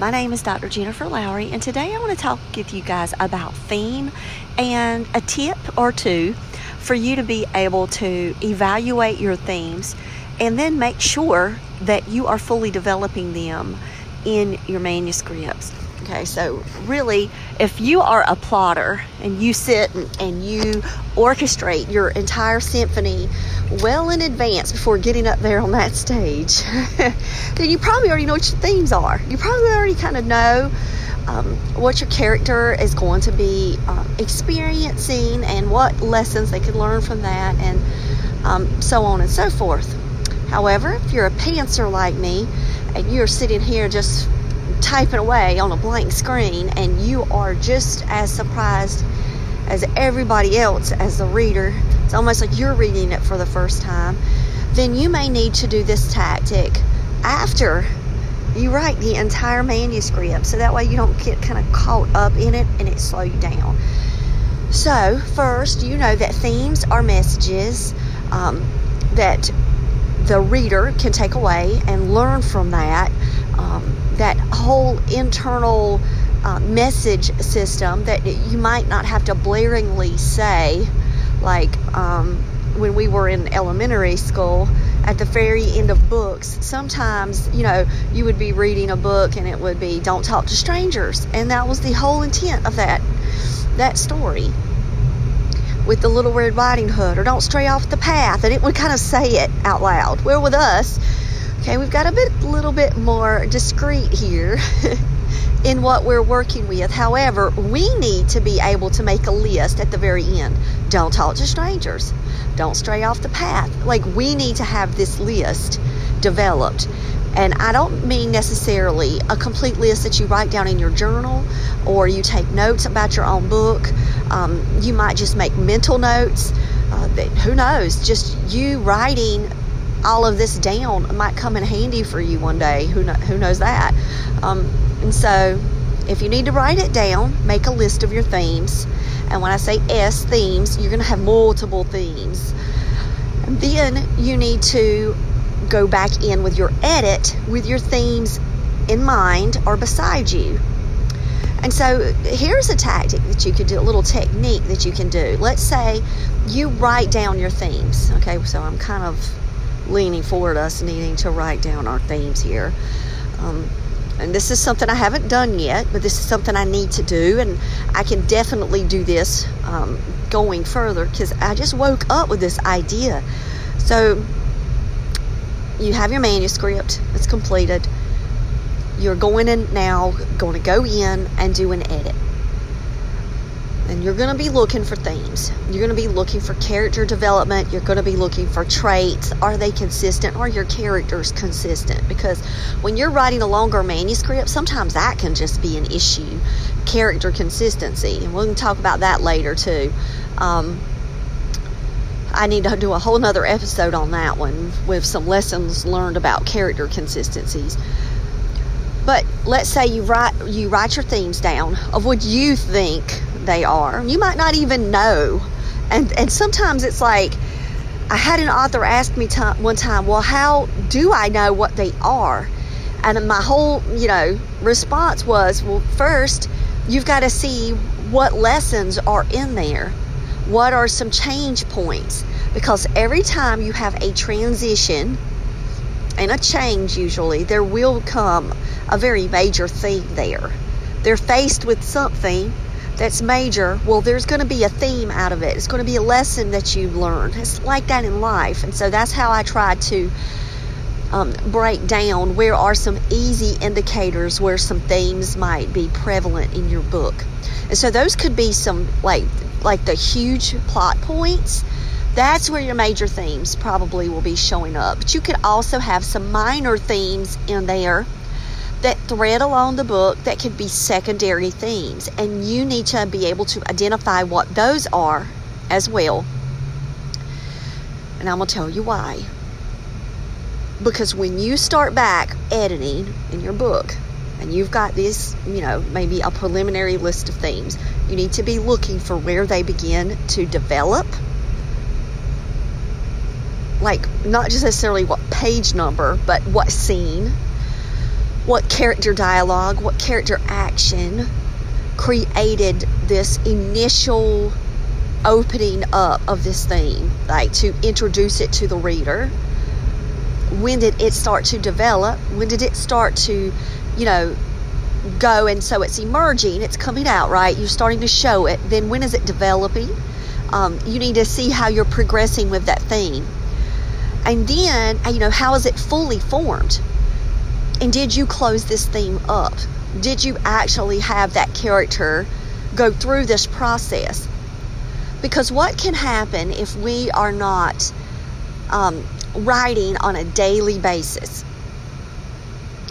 My name is Dr. Jennifer Lowry, and today I want to talk with you guys about theme and a tip or two for you to be able to evaluate your themes and then make sure that you are fully developing them in your manuscripts. Okay, so really, if you are a plotter and you sit and, and you orchestrate your entire symphony well in advance before getting up there on that stage, then you probably already know what your themes are. You probably already kind of know um, what your character is going to be um, experiencing and what lessons they could learn from that, and um, so on and so forth. However, if you're a pantser like me and you're sitting here just typing away on a blank screen and you are just as surprised as everybody else as the reader, it's almost like you're reading it for the first time, then you may need to do this tactic after you write the entire manuscript so that way you don't get kind of caught up in it and it slow you down. So, first, you know that themes are messages um, that the reader can take away and learn from that. Um, that whole internal uh, message system that you might not have to blaringly say, like um, when we were in elementary school at the very end of books, sometimes, you know, you would be reading a book and it would be don't talk to strangers. And that was the whole intent of that that story with the little red riding hood or don't stray off the path and it would kind of say it out loud. Where with us, Okay, we've got a bit, little bit more discreet here in what we're working with. However, we need to be able to make a list at the very end. Don't talk to strangers. Don't stray off the path. Like, we need to have this list developed. And I don't mean necessarily a complete list that you write down in your journal or you take notes about your own book. Um, you might just make mental notes. Uh, who knows? Just you writing all of this down might come in handy for you one day. Who, know, who knows that? Um, and so, if you need to write it down, make a list of your themes. And when I say S themes, you're going to have multiple themes. And then you need to go back in with your edit with your themes in mind or beside you. And so here's a tactic that you could do, a little technique that you can do. Let's say you write down your themes. Okay, so I'm kind of leaning forward us needing to write down our themes here. Um, and this is something I haven't done yet, but this is something I need to do, and I can definitely do this um, going further because I just woke up with this idea. So, you have your manuscript, it's completed. You're going in now, going to go in and do an edit and you're going to be looking for themes. You're going to be looking for character development. You're going to be looking for traits. Are they consistent? Are your characters consistent? Because when you're writing a longer manuscript, sometimes that can just be an issue character consistency. And we can talk about that later too. Um, I need to do a whole nother episode on that one with some lessons learned about character consistencies. But let's say you write you write your themes down of what you think they are. You might not even know. And and sometimes it's like I had an author ask me t- one time, "Well, how do I know what they are?" And my whole, you know, response was, "Well, first, you've got to see what lessons are in there. What are some change points? Because every time you have a transition and a change, usually, there will come a very major theme there. They're faced with something that's major, well, there's going to be a theme out of it. It's going to be a lesson that you learn. It's like that in life. And so that's how I try to um, break down where are some easy indicators where some themes might be prevalent in your book. And so those could be some like like the huge plot points. That's where your major themes probably will be showing up. But you could also have some minor themes in there that thread along the book that could be secondary themes, and you need to be able to identify what those are as well. And I'm going to tell you why. Because when you start back editing in your book, and you've got this, you know, maybe a preliminary list of themes, you need to be looking for where they begin to develop. Like, not just necessarily what page number, but what scene what character dialogue, what character action created this initial opening up of this theme, like to introduce it to the reader. When did it start to develop? When did it start to, you know, go and so it's emerging, it's coming out, right? You're starting to show it. Then when is it developing? Um, you need to see how you're progressing with that theme. And then, you know, how is it fully formed? And did you close this theme up? Did you actually have that character go through this process? Because what can happen if we are not um, writing on a daily basis?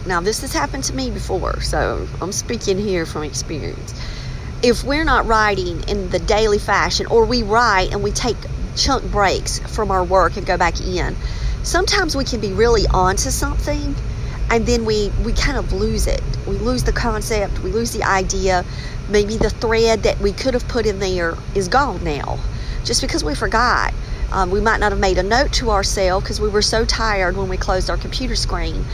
Now, this has happened to me before, so I'm speaking here from experience. If we're not writing in the daily fashion, or we write and we take chunk breaks from our work and go back in, sometimes we can be really onto something and then we we kind of lose it. We lose the concept we lose the idea. Maybe the thread that we could have put in there is gone now. Just because we forgot. Um, we might not have made a note to ourselves because we were so tired when we closed our computer screen.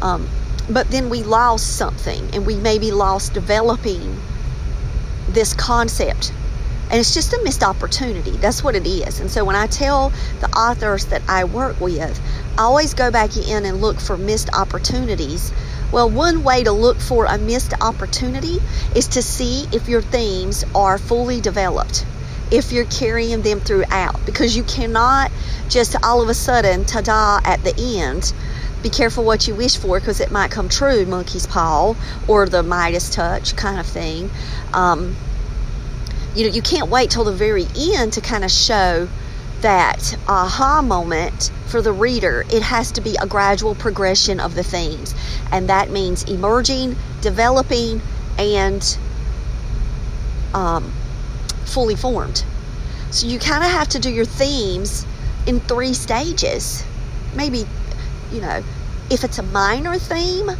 Um, but then we lost something and we maybe lost developing this concept and it's just a missed opportunity that's what it is and so when i tell the authors that i work with I always go back in and look for missed opportunities. Well, one way to look for a missed opportunity is to see if your themes are fully developed, if you're carrying them throughout, because you cannot just all of a sudden, ta da, at the end. Be careful what you wish for because it might come true, monkey's paw or the Midas touch kind of thing. Um, you know, you can't wait till the very end to kind of show that aha moment for the reader, it has to be a gradual progression of the themes. And that means emerging, developing, and um, fully formed. So you kind of have to do your themes in three stages. Maybe, you know, if it's a minor theme,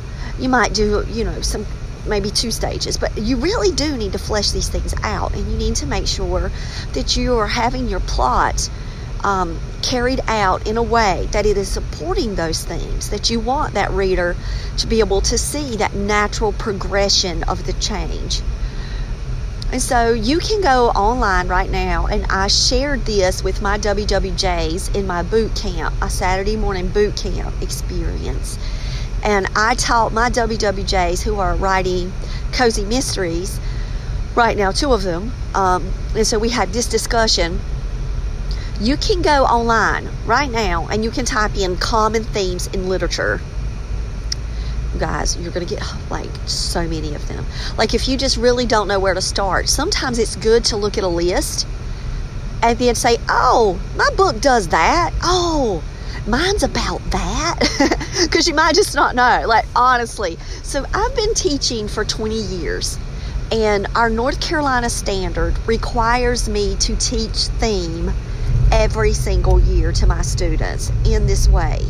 you might do, you know, some maybe two stages, but you really do need to flesh these things out and you need to make sure that you are having your plot um, carried out in a way that it is supporting those themes, that you want that reader to be able to see that natural progression of the change. And so you can go online right now, and I shared this with my WWJs in my boot camp, a Saturday morning boot camp experience. And I taught my WWJs who are writing cozy mysteries right now, two of them. Um, and so we had this discussion you can go online right now and you can type in common themes in literature. You guys, you're going to get like so many of them. Like, if you just really don't know where to start, sometimes it's good to look at a list and then say, Oh, my book does that. Oh, mine's about that. Because you might just not know. Like, honestly. So, I've been teaching for 20 years, and our North Carolina standard requires me to teach theme every single year to my students in this way.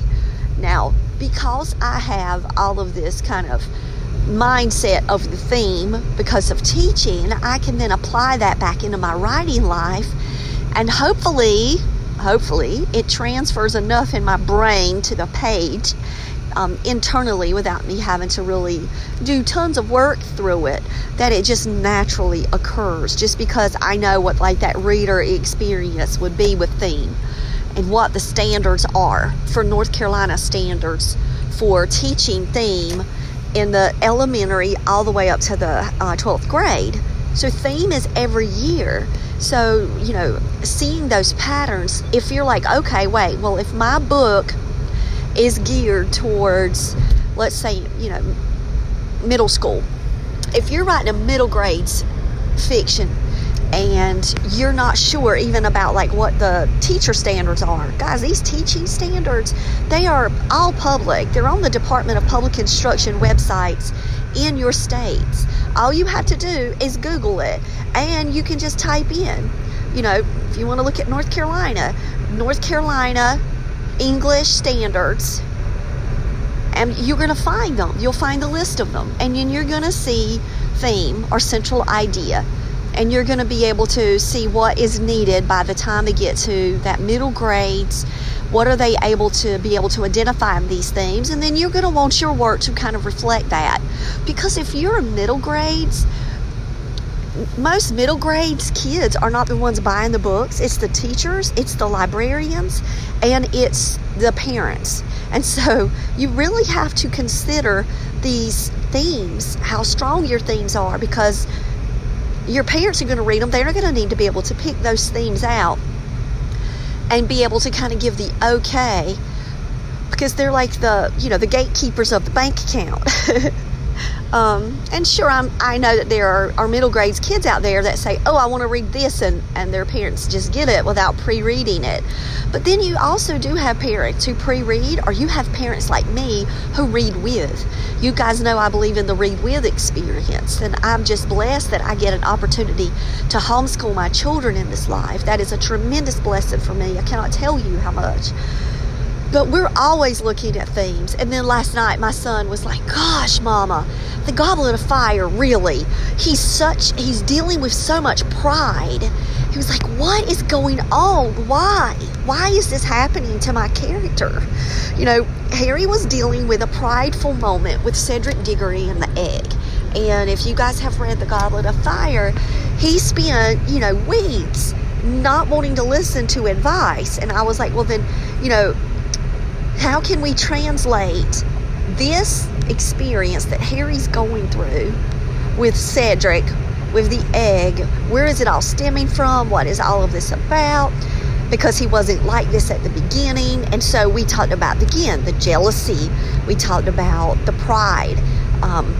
Now, because I have all of this kind of mindset of the theme because of teaching, I can then apply that back into my writing life and hopefully, hopefully, it transfers enough in my brain to the page um, internally without me having to really do tons of work through it that it just naturally occurs just because I know what like that reader experience would be with theme and what the standards are for North Carolina standards for teaching theme in the elementary all the way up to the uh, 12th grade. So, theme is every year. So, you know, seeing those patterns, if you're like, okay, wait, well, if my book is geared towards, let's say, you know, middle school, if you're writing a middle grades fiction and you're not sure even about like what the teacher standards are. Guys these teaching standards they are all public. They're on the department of public instruction websites in your states. All you have to do is google it and you can just type in. You know if you want to look at north carolina north carolina english standards and you're going to find them. You'll find the list of them and then you're going to see theme or central idea and you're going to be able to see what is needed by the time they get to that middle grades. What are they able to be able to identify in these themes? And then you're going to want your work to kind of reflect that. Because if you're middle grades most middle grades kids are not the ones buying the books. It's the teachers it's the librarians and it's the parents. And so you really have to consider these themes how strong your themes are because your parents are going to read them. They're going to need to be able to pick those themes out and be able to kind of give the okay because they're like the you know the gatekeepers of the bank account Um, and sure, I'm, I know that there are, are middle grades kids out there that say, oh, I want to read this, and, and their parents just get it without pre reading it. But then you also do have parents who pre read, or you have parents like me who read with. You guys know I believe in the read with experience, and I'm just blessed that I get an opportunity to homeschool my children in this life. That is a tremendous blessing for me. I cannot tell you how much. But we're always looking at themes. And then last night, my son was like, Gosh, Mama, the Goblet of Fire, really? He's such, he's dealing with so much pride. He was like, What is going on? Why? Why is this happening to my character? You know, Harry was dealing with a prideful moment with Cedric Diggory and the egg. And if you guys have read The Goblet of Fire, he spent, you know, weeks not wanting to listen to advice. And I was like, well, then, you know, how can we translate this experience that Harry's going through with Cedric, with the egg? Where is it all stemming from? What is all of this about? Because he wasn't like this at the beginning. And so we talked about, again, the jealousy. We talked about the pride. Um,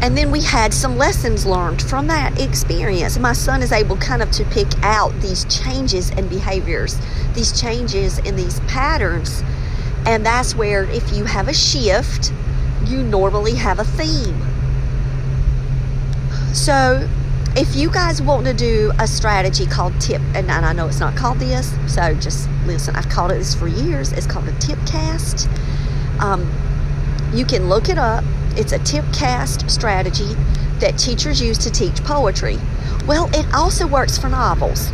and then we had some lessons learned from that experience. My son is able kind of to pick out these changes in behaviors, these changes in these patterns. And that's where, if you have a shift, you normally have a theme. So, if you guys want to do a strategy called tip, and I know it's not called this, so just listen, I've called it this for years. It's called a tipcast. Um, you can look it up it's a tip cast strategy that teachers use to teach poetry. Well, it also works for novels.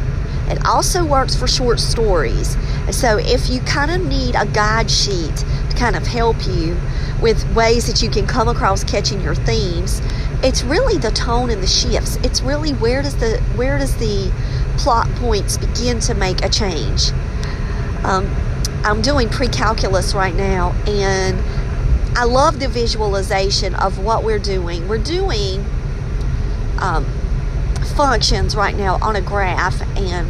It also works for short stories. So if you kind of need a guide sheet to kind of help you with ways that you can come across catching your themes, it's really the tone and the shifts. It's really where does the where does the plot points begin to make a change. Um, I'm doing pre-calculus right now, and I love the visualization of what we're doing. We're doing um, functions right now on a graph, and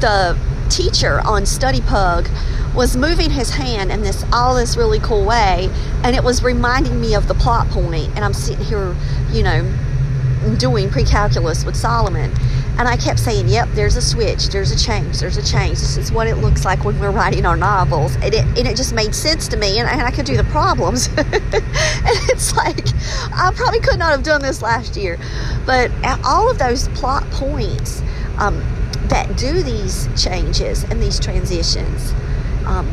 the teacher on StudyPug was moving his hand in this all this really cool way, and it was reminding me of the plot point. And I'm sitting here, you know, doing pre-calculus with Solomon, and I kept saying, yep, there's a switch, there's a change, there's a change. This is what it looks like when we're writing our novels. And it, and it just made sense to me, and, and I could do the problems. and it's like, I probably could not have done this last year. But all of those plot points um, that do these changes and these transitions, um,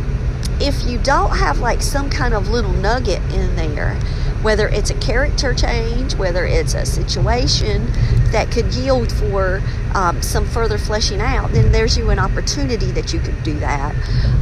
if you don't have like some kind of little nugget in there whether it's a character change, whether it's a situation that could yield for um, some further fleshing out, then there's you an opportunity that you could do that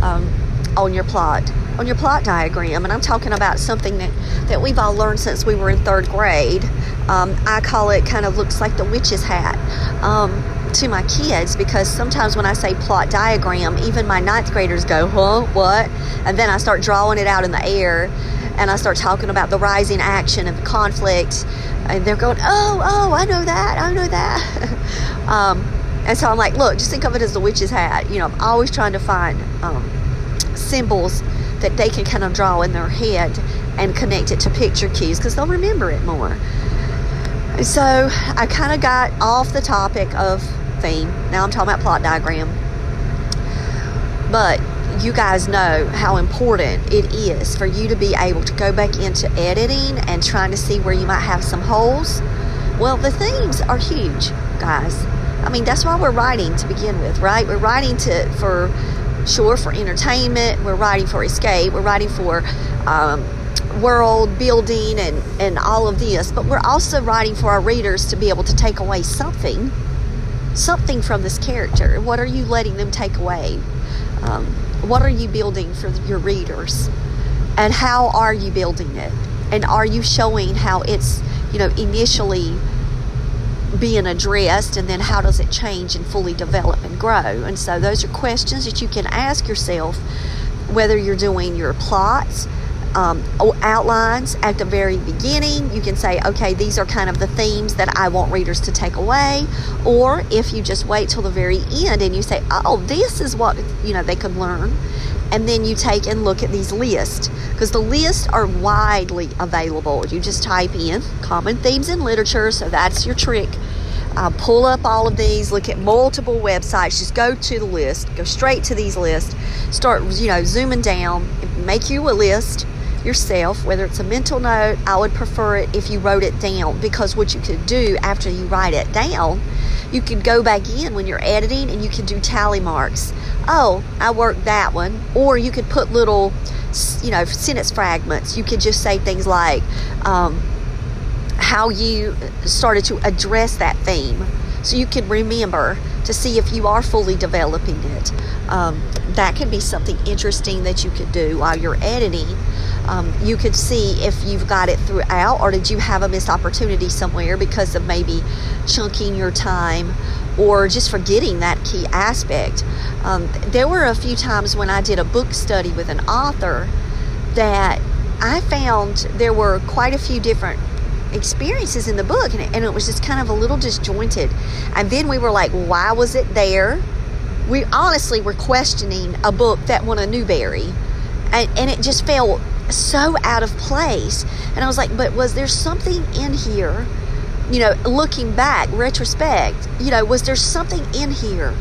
um, on your plot, on your plot diagram. And I'm talking about something that, that we've all learned since we were in third grade. Um, I call it kind of looks like the witch's hat um, to my kids because sometimes when I say plot diagram, even my ninth graders go, huh, what? And then I start drawing it out in the air and I start talking about the rising action and the conflict, and they're going, "Oh, oh, I know that, I know that." um, and so I'm like, "Look, just think of it as the witch's hat." You know, I'm always trying to find um, symbols that they can kind of draw in their head and connect it to picture cues because they'll remember it more. So I kind of got off the topic of theme. Now I'm talking about plot diagram. But you guys know how important it is for you to be able to go back into editing and trying to see where you might have some holes. Well, the themes are huge, guys. I mean, that's why we're writing to begin with, right? We're writing to for sure for entertainment. We're writing for escape. We're writing for um, world building and and all of this. But we're also writing for our readers to be able to take away something, something from this character. What are you letting them take away? Um, what are you building for your readers? And how are you building it? And are you showing how it's, you know, initially being addressed and then how does it change and fully develop and grow? And so those are questions that you can ask yourself whether you're doing your plots um, outlines at the very beginning. You can say, okay, these are kind of the themes that I want readers to take away. Or if you just wait till the very end and you say, oh, this is what you know they could learn, and then you take and look at these lists because the lists are widely available. You just type in common themes in literature, so that's your trick. Uh, pull up all of these, look at multiple websites, just go to the list, go straight to these lists, start, you know, zooming down, make you a list, yourself, whether it's a mental note, I would prefer it if you wrote it down because what you could do after you write it down, you could go back in when you're editing and you can do tally marks. Oh, I worked that one. Or you could put little, you know, sentence fragments. You could just say things like um, how you started to address that theme so you can remember to see if you are fully developing it. Um, that can be something interesting that you could do while you're editing um, you could see if you've got it throughout or did you have a missed opportunity somewhere because of maybe chunking your time or just forgetting that key aspect. Um, there were a few times when I did a book study with an author that I found there were quite a few different experiences in the book and it, and it was just kind of a little disjointed. And then we were like, why was it there? We honestly were questioning a book that won a Newbery. And, and it just felt so out of place. And I was like, but was there something in here, you know, looking back, retrospect, you know, was there something in here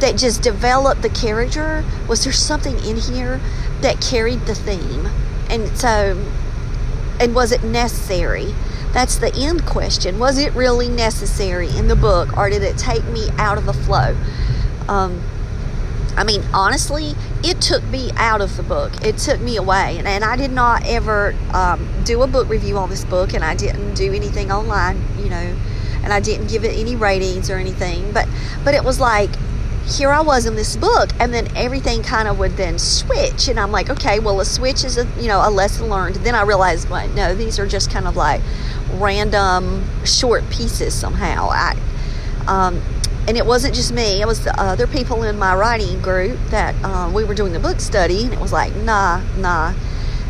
that just developed the character? Was there something in here that carried the theme? And so, and was it necessary? That's the end question. Was it really necessary in the book, or did it take me out of the flow? Um, I mean, honestly, it took me out of the book. It took me away. And, and I did not ever um, do a book review on this book, and I didn't do anything online, you know, and I didn't give it any ratings or anything. But, but it was like, here I was in this book, and then everything kind of would then switch. And I'm like, okay, well, a switch is a, you know, a lesson learned. Then I realized, well, no, these are just kind of like random short pieces somehow. I, um, and it wasn't just me it was the other people in my writing group that um, we were doing the book study and it was like nah nah.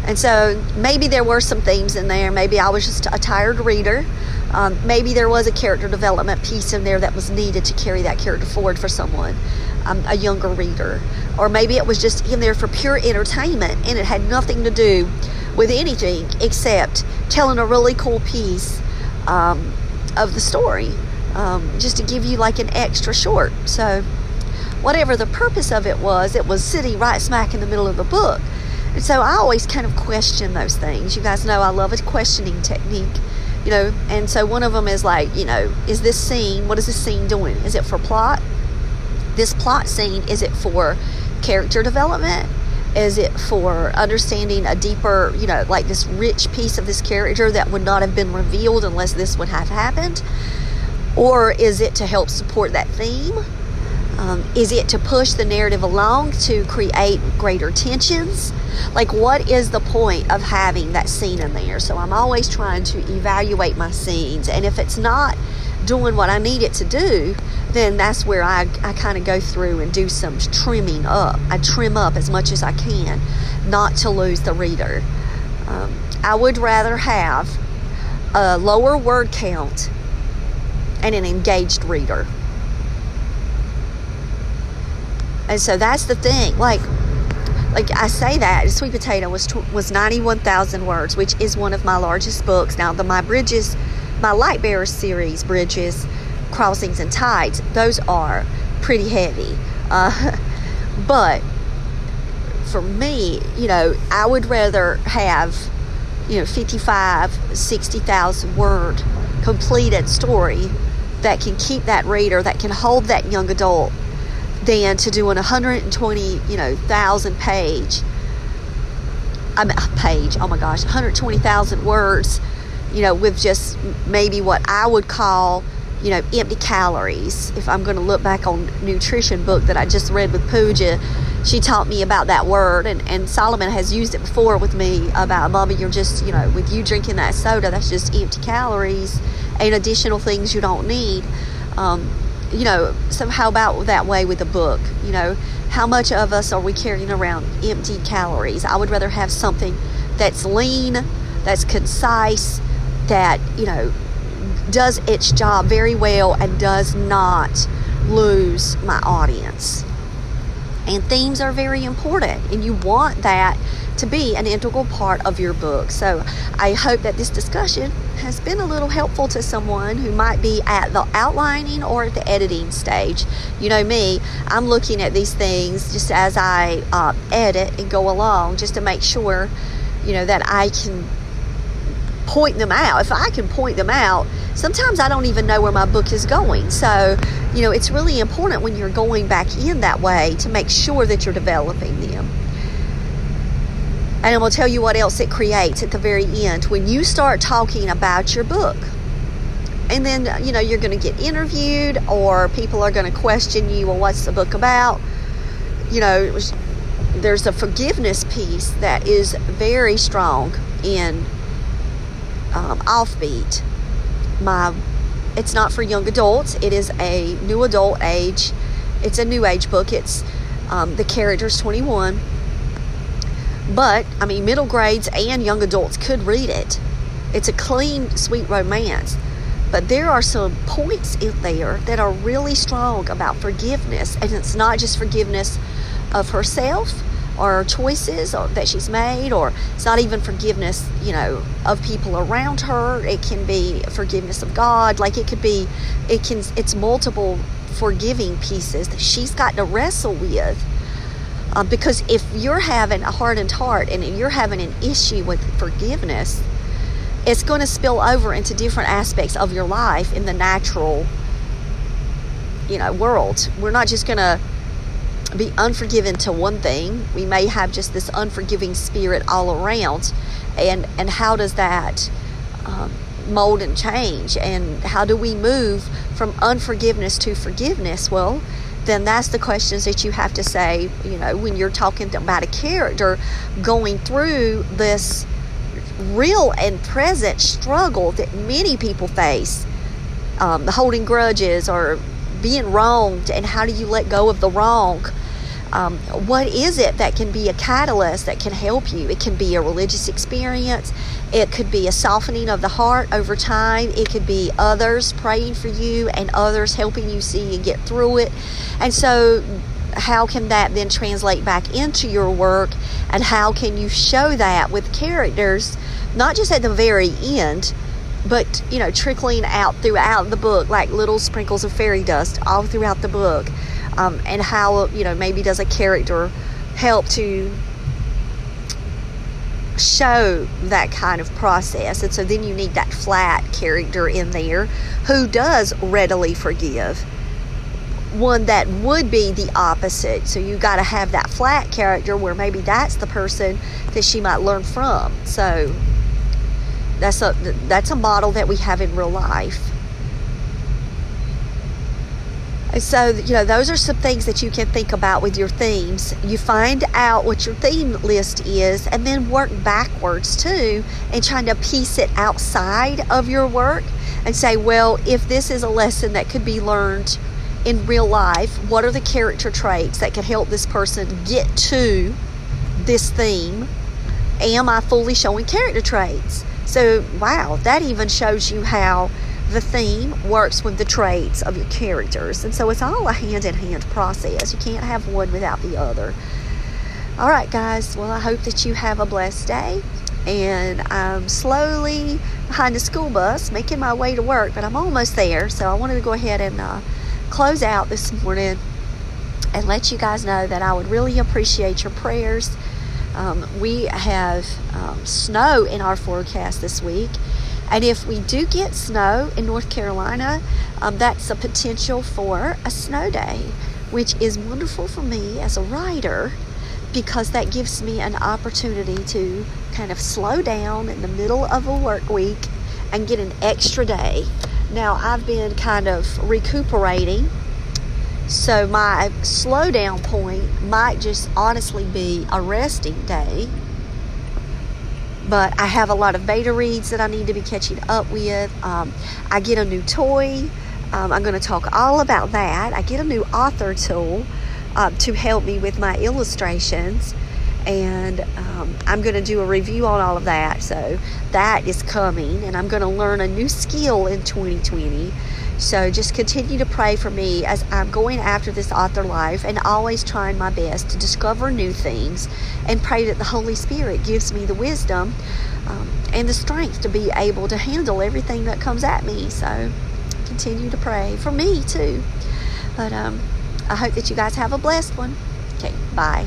And so maybe there were some themes in there maybe i was just a tired reader. Um, maybe there was a character development piece in there that was needed to carry that character forward for someone um, a younger reader. Or maybe it was just in there for pure entertainment and it had nothing to do with anything except telling a really cool piece um, of the story um, just to give you like an extra short. So, whatever the purpose of it was, it was sitting right smack in the middle of the book. And so I always kind of question those things. You guys know I love a questioning technique, you know. And so one of them is like, you know, is this scene, what is this scene doing? Is it for plot? This plot scene, is it for character development? Is it for understanding a deeper, you know, like this rich piece of this character that would not have been revealed unless this would have happened? Or is it to help support that theme? Um, is it to push the narrative along to create greater tensions? Like, what is the point of having that scene in there? So, I'm always trying to evaluate my scenes. And if it's not doing what I need it to do, then that's where I, I kind of go through and do some trimming up. I trim up as much as I can, not to lose the reader. Um, I would rather have a lower word count and an engaged reader. And so that's the thing. Like, like I say that Sweet Potato was was ninety one thousand words, which is one of my largest books. Now the My Bridges, my Light Bearer series, Bridges, Crossings, and Tides, those are pretty heavy. Uh, but for me, you know, I would rather have, you know, 55, 60,000 word completed story that can keep that reader, that can hold that young adult, than to do an 120, you know, thousand page. I mean, page. Oh my gosh, 120,000 words. You know, with just maybe what I would call, you know, empty calories. If I'm going to look back on nutrition book that I just read with Pooja, she taught me about that word, and, and Solomon has used it before with me about, Mama, you're just, you know, with you drinking that soda, that's just empty calories and additional things you don't need. Um, you know, so how about that way with a book? You know, how much of us are we carrying around empty calories? I would rather have something that's lean, that's concise, that, you know, does its job very well and does not lose my audience. And themes are very important, and you want that to be an integral part of your book. So I hope that this discussion has been a little helpful to someone who might be at the outlining or at the editing stage. You know me, I'm looking at these things just as I uh, edit and go along just to make sure, you know, that I can point them out. If I can point them out, sometimes I don't even know where my book is going. So, you know, it's really important when you're going back in that way to make sure that you're developing them. And I'm going to tell you what else it creates at the very end when you start talking about your book. And then, you know, you're going to get interviewed or people are going to question you, well, what's the book about? You know, there's a forgiveness piece that is very strong in um, Offbeat. My, it's not for young adults. It is a new adult age. It's a new age book. It's um, the character's 21 but, I mean, middle grades and young adults could read it. It's a clean, sweet romance. But there are some points in there that are really strong about forgiveness. And it's not just forgiveness of herself or choices or, that she's made, or it's not even forgiveness, you know, of people around her. It can be forgiveness of God. Like it could be, it can, it's multiple forgiving pieces that she's got to wrestle with uh, because if you're having a hardened heart and you're having an issue with forgiveness, it's going to spill over into different aspects of your life in the natural, you know, world. We're not just going to be unforgiven to one thing. We may have just this unforgiving spirit all around, and and how does that um, mold and change? And how do we move from unforgiveness to forgiveness? Well then that's the questions that you have to say, you know, when you're talking about a character going through this real and present struggle that many people face um, the holding grudges or being wronged, and how do you let go of the wrong? Um, what is it that can be a catalyst that can help you? It can be a religious experience, it could be a softening of the heart over time, it could be others praying for you and others helping you see and get through it. And so, how can that then translate back into your work? And how can you show that with characters, not just at the very end? But you know, trickling out throughout the book like little sprinkles of fairy dust all throughout the book um, and how you know maybe does a character help to show that kind of process and so then you need that flat character in there who does readily forgive one that would be the opposite. So you got to have that flat character where maybe that's the person that she might learn from. So that's a that's a model that we have in real life. And so, you know, those are some things that you can think about with your themes. You find out what your theme list is and then work backwards too and trying to piece it outside of your work and say, well, if this is a lesson that could be learned in real life, what are the character traits that could help this person get to this theme? Am I fully showing character traits? So, wow, that even shows you how the theme works with the traits of your characters. And so it's all a hand in hand process. You can't have one without the other. All right, guys. Well, I hope that you have a blessed day. And I'm slowly behind the school bus making my way to work, but I'm almost there. So I wanted to go ahead and uh, close out this morning and let you guys know that I would really appreciate your prayers. Um, we have um, snow in our forecast this week and if we do get snow in North Carolina, um, that's a potential for a snow day, which is wonderful for me as a writer because that gives me an opportunity to kind of slow down in the middle of a work week and get an extra day. Now, I've been kind of recuperating, so my slow down point might just honestly be a resting day but I have a lot of beta reads that I need to be catching up with. Um, I get a new toy. Um, I'm going to talk all about that. I get a new author tool uh, to help me with my illustrations. And um, I'm going to do a review on all of that. So that is coming. And I'm going to learn a new skill in 2020 so just continue to pray for me as I'm going after this author life and always trying my best to discover new things and pray that the Holy Spirit gives me the wisdom um, and the strength to be able to handle everything that comes at me. So continue to pray for me too. But um, I hope that you guys have a blessed one. Okay, bye.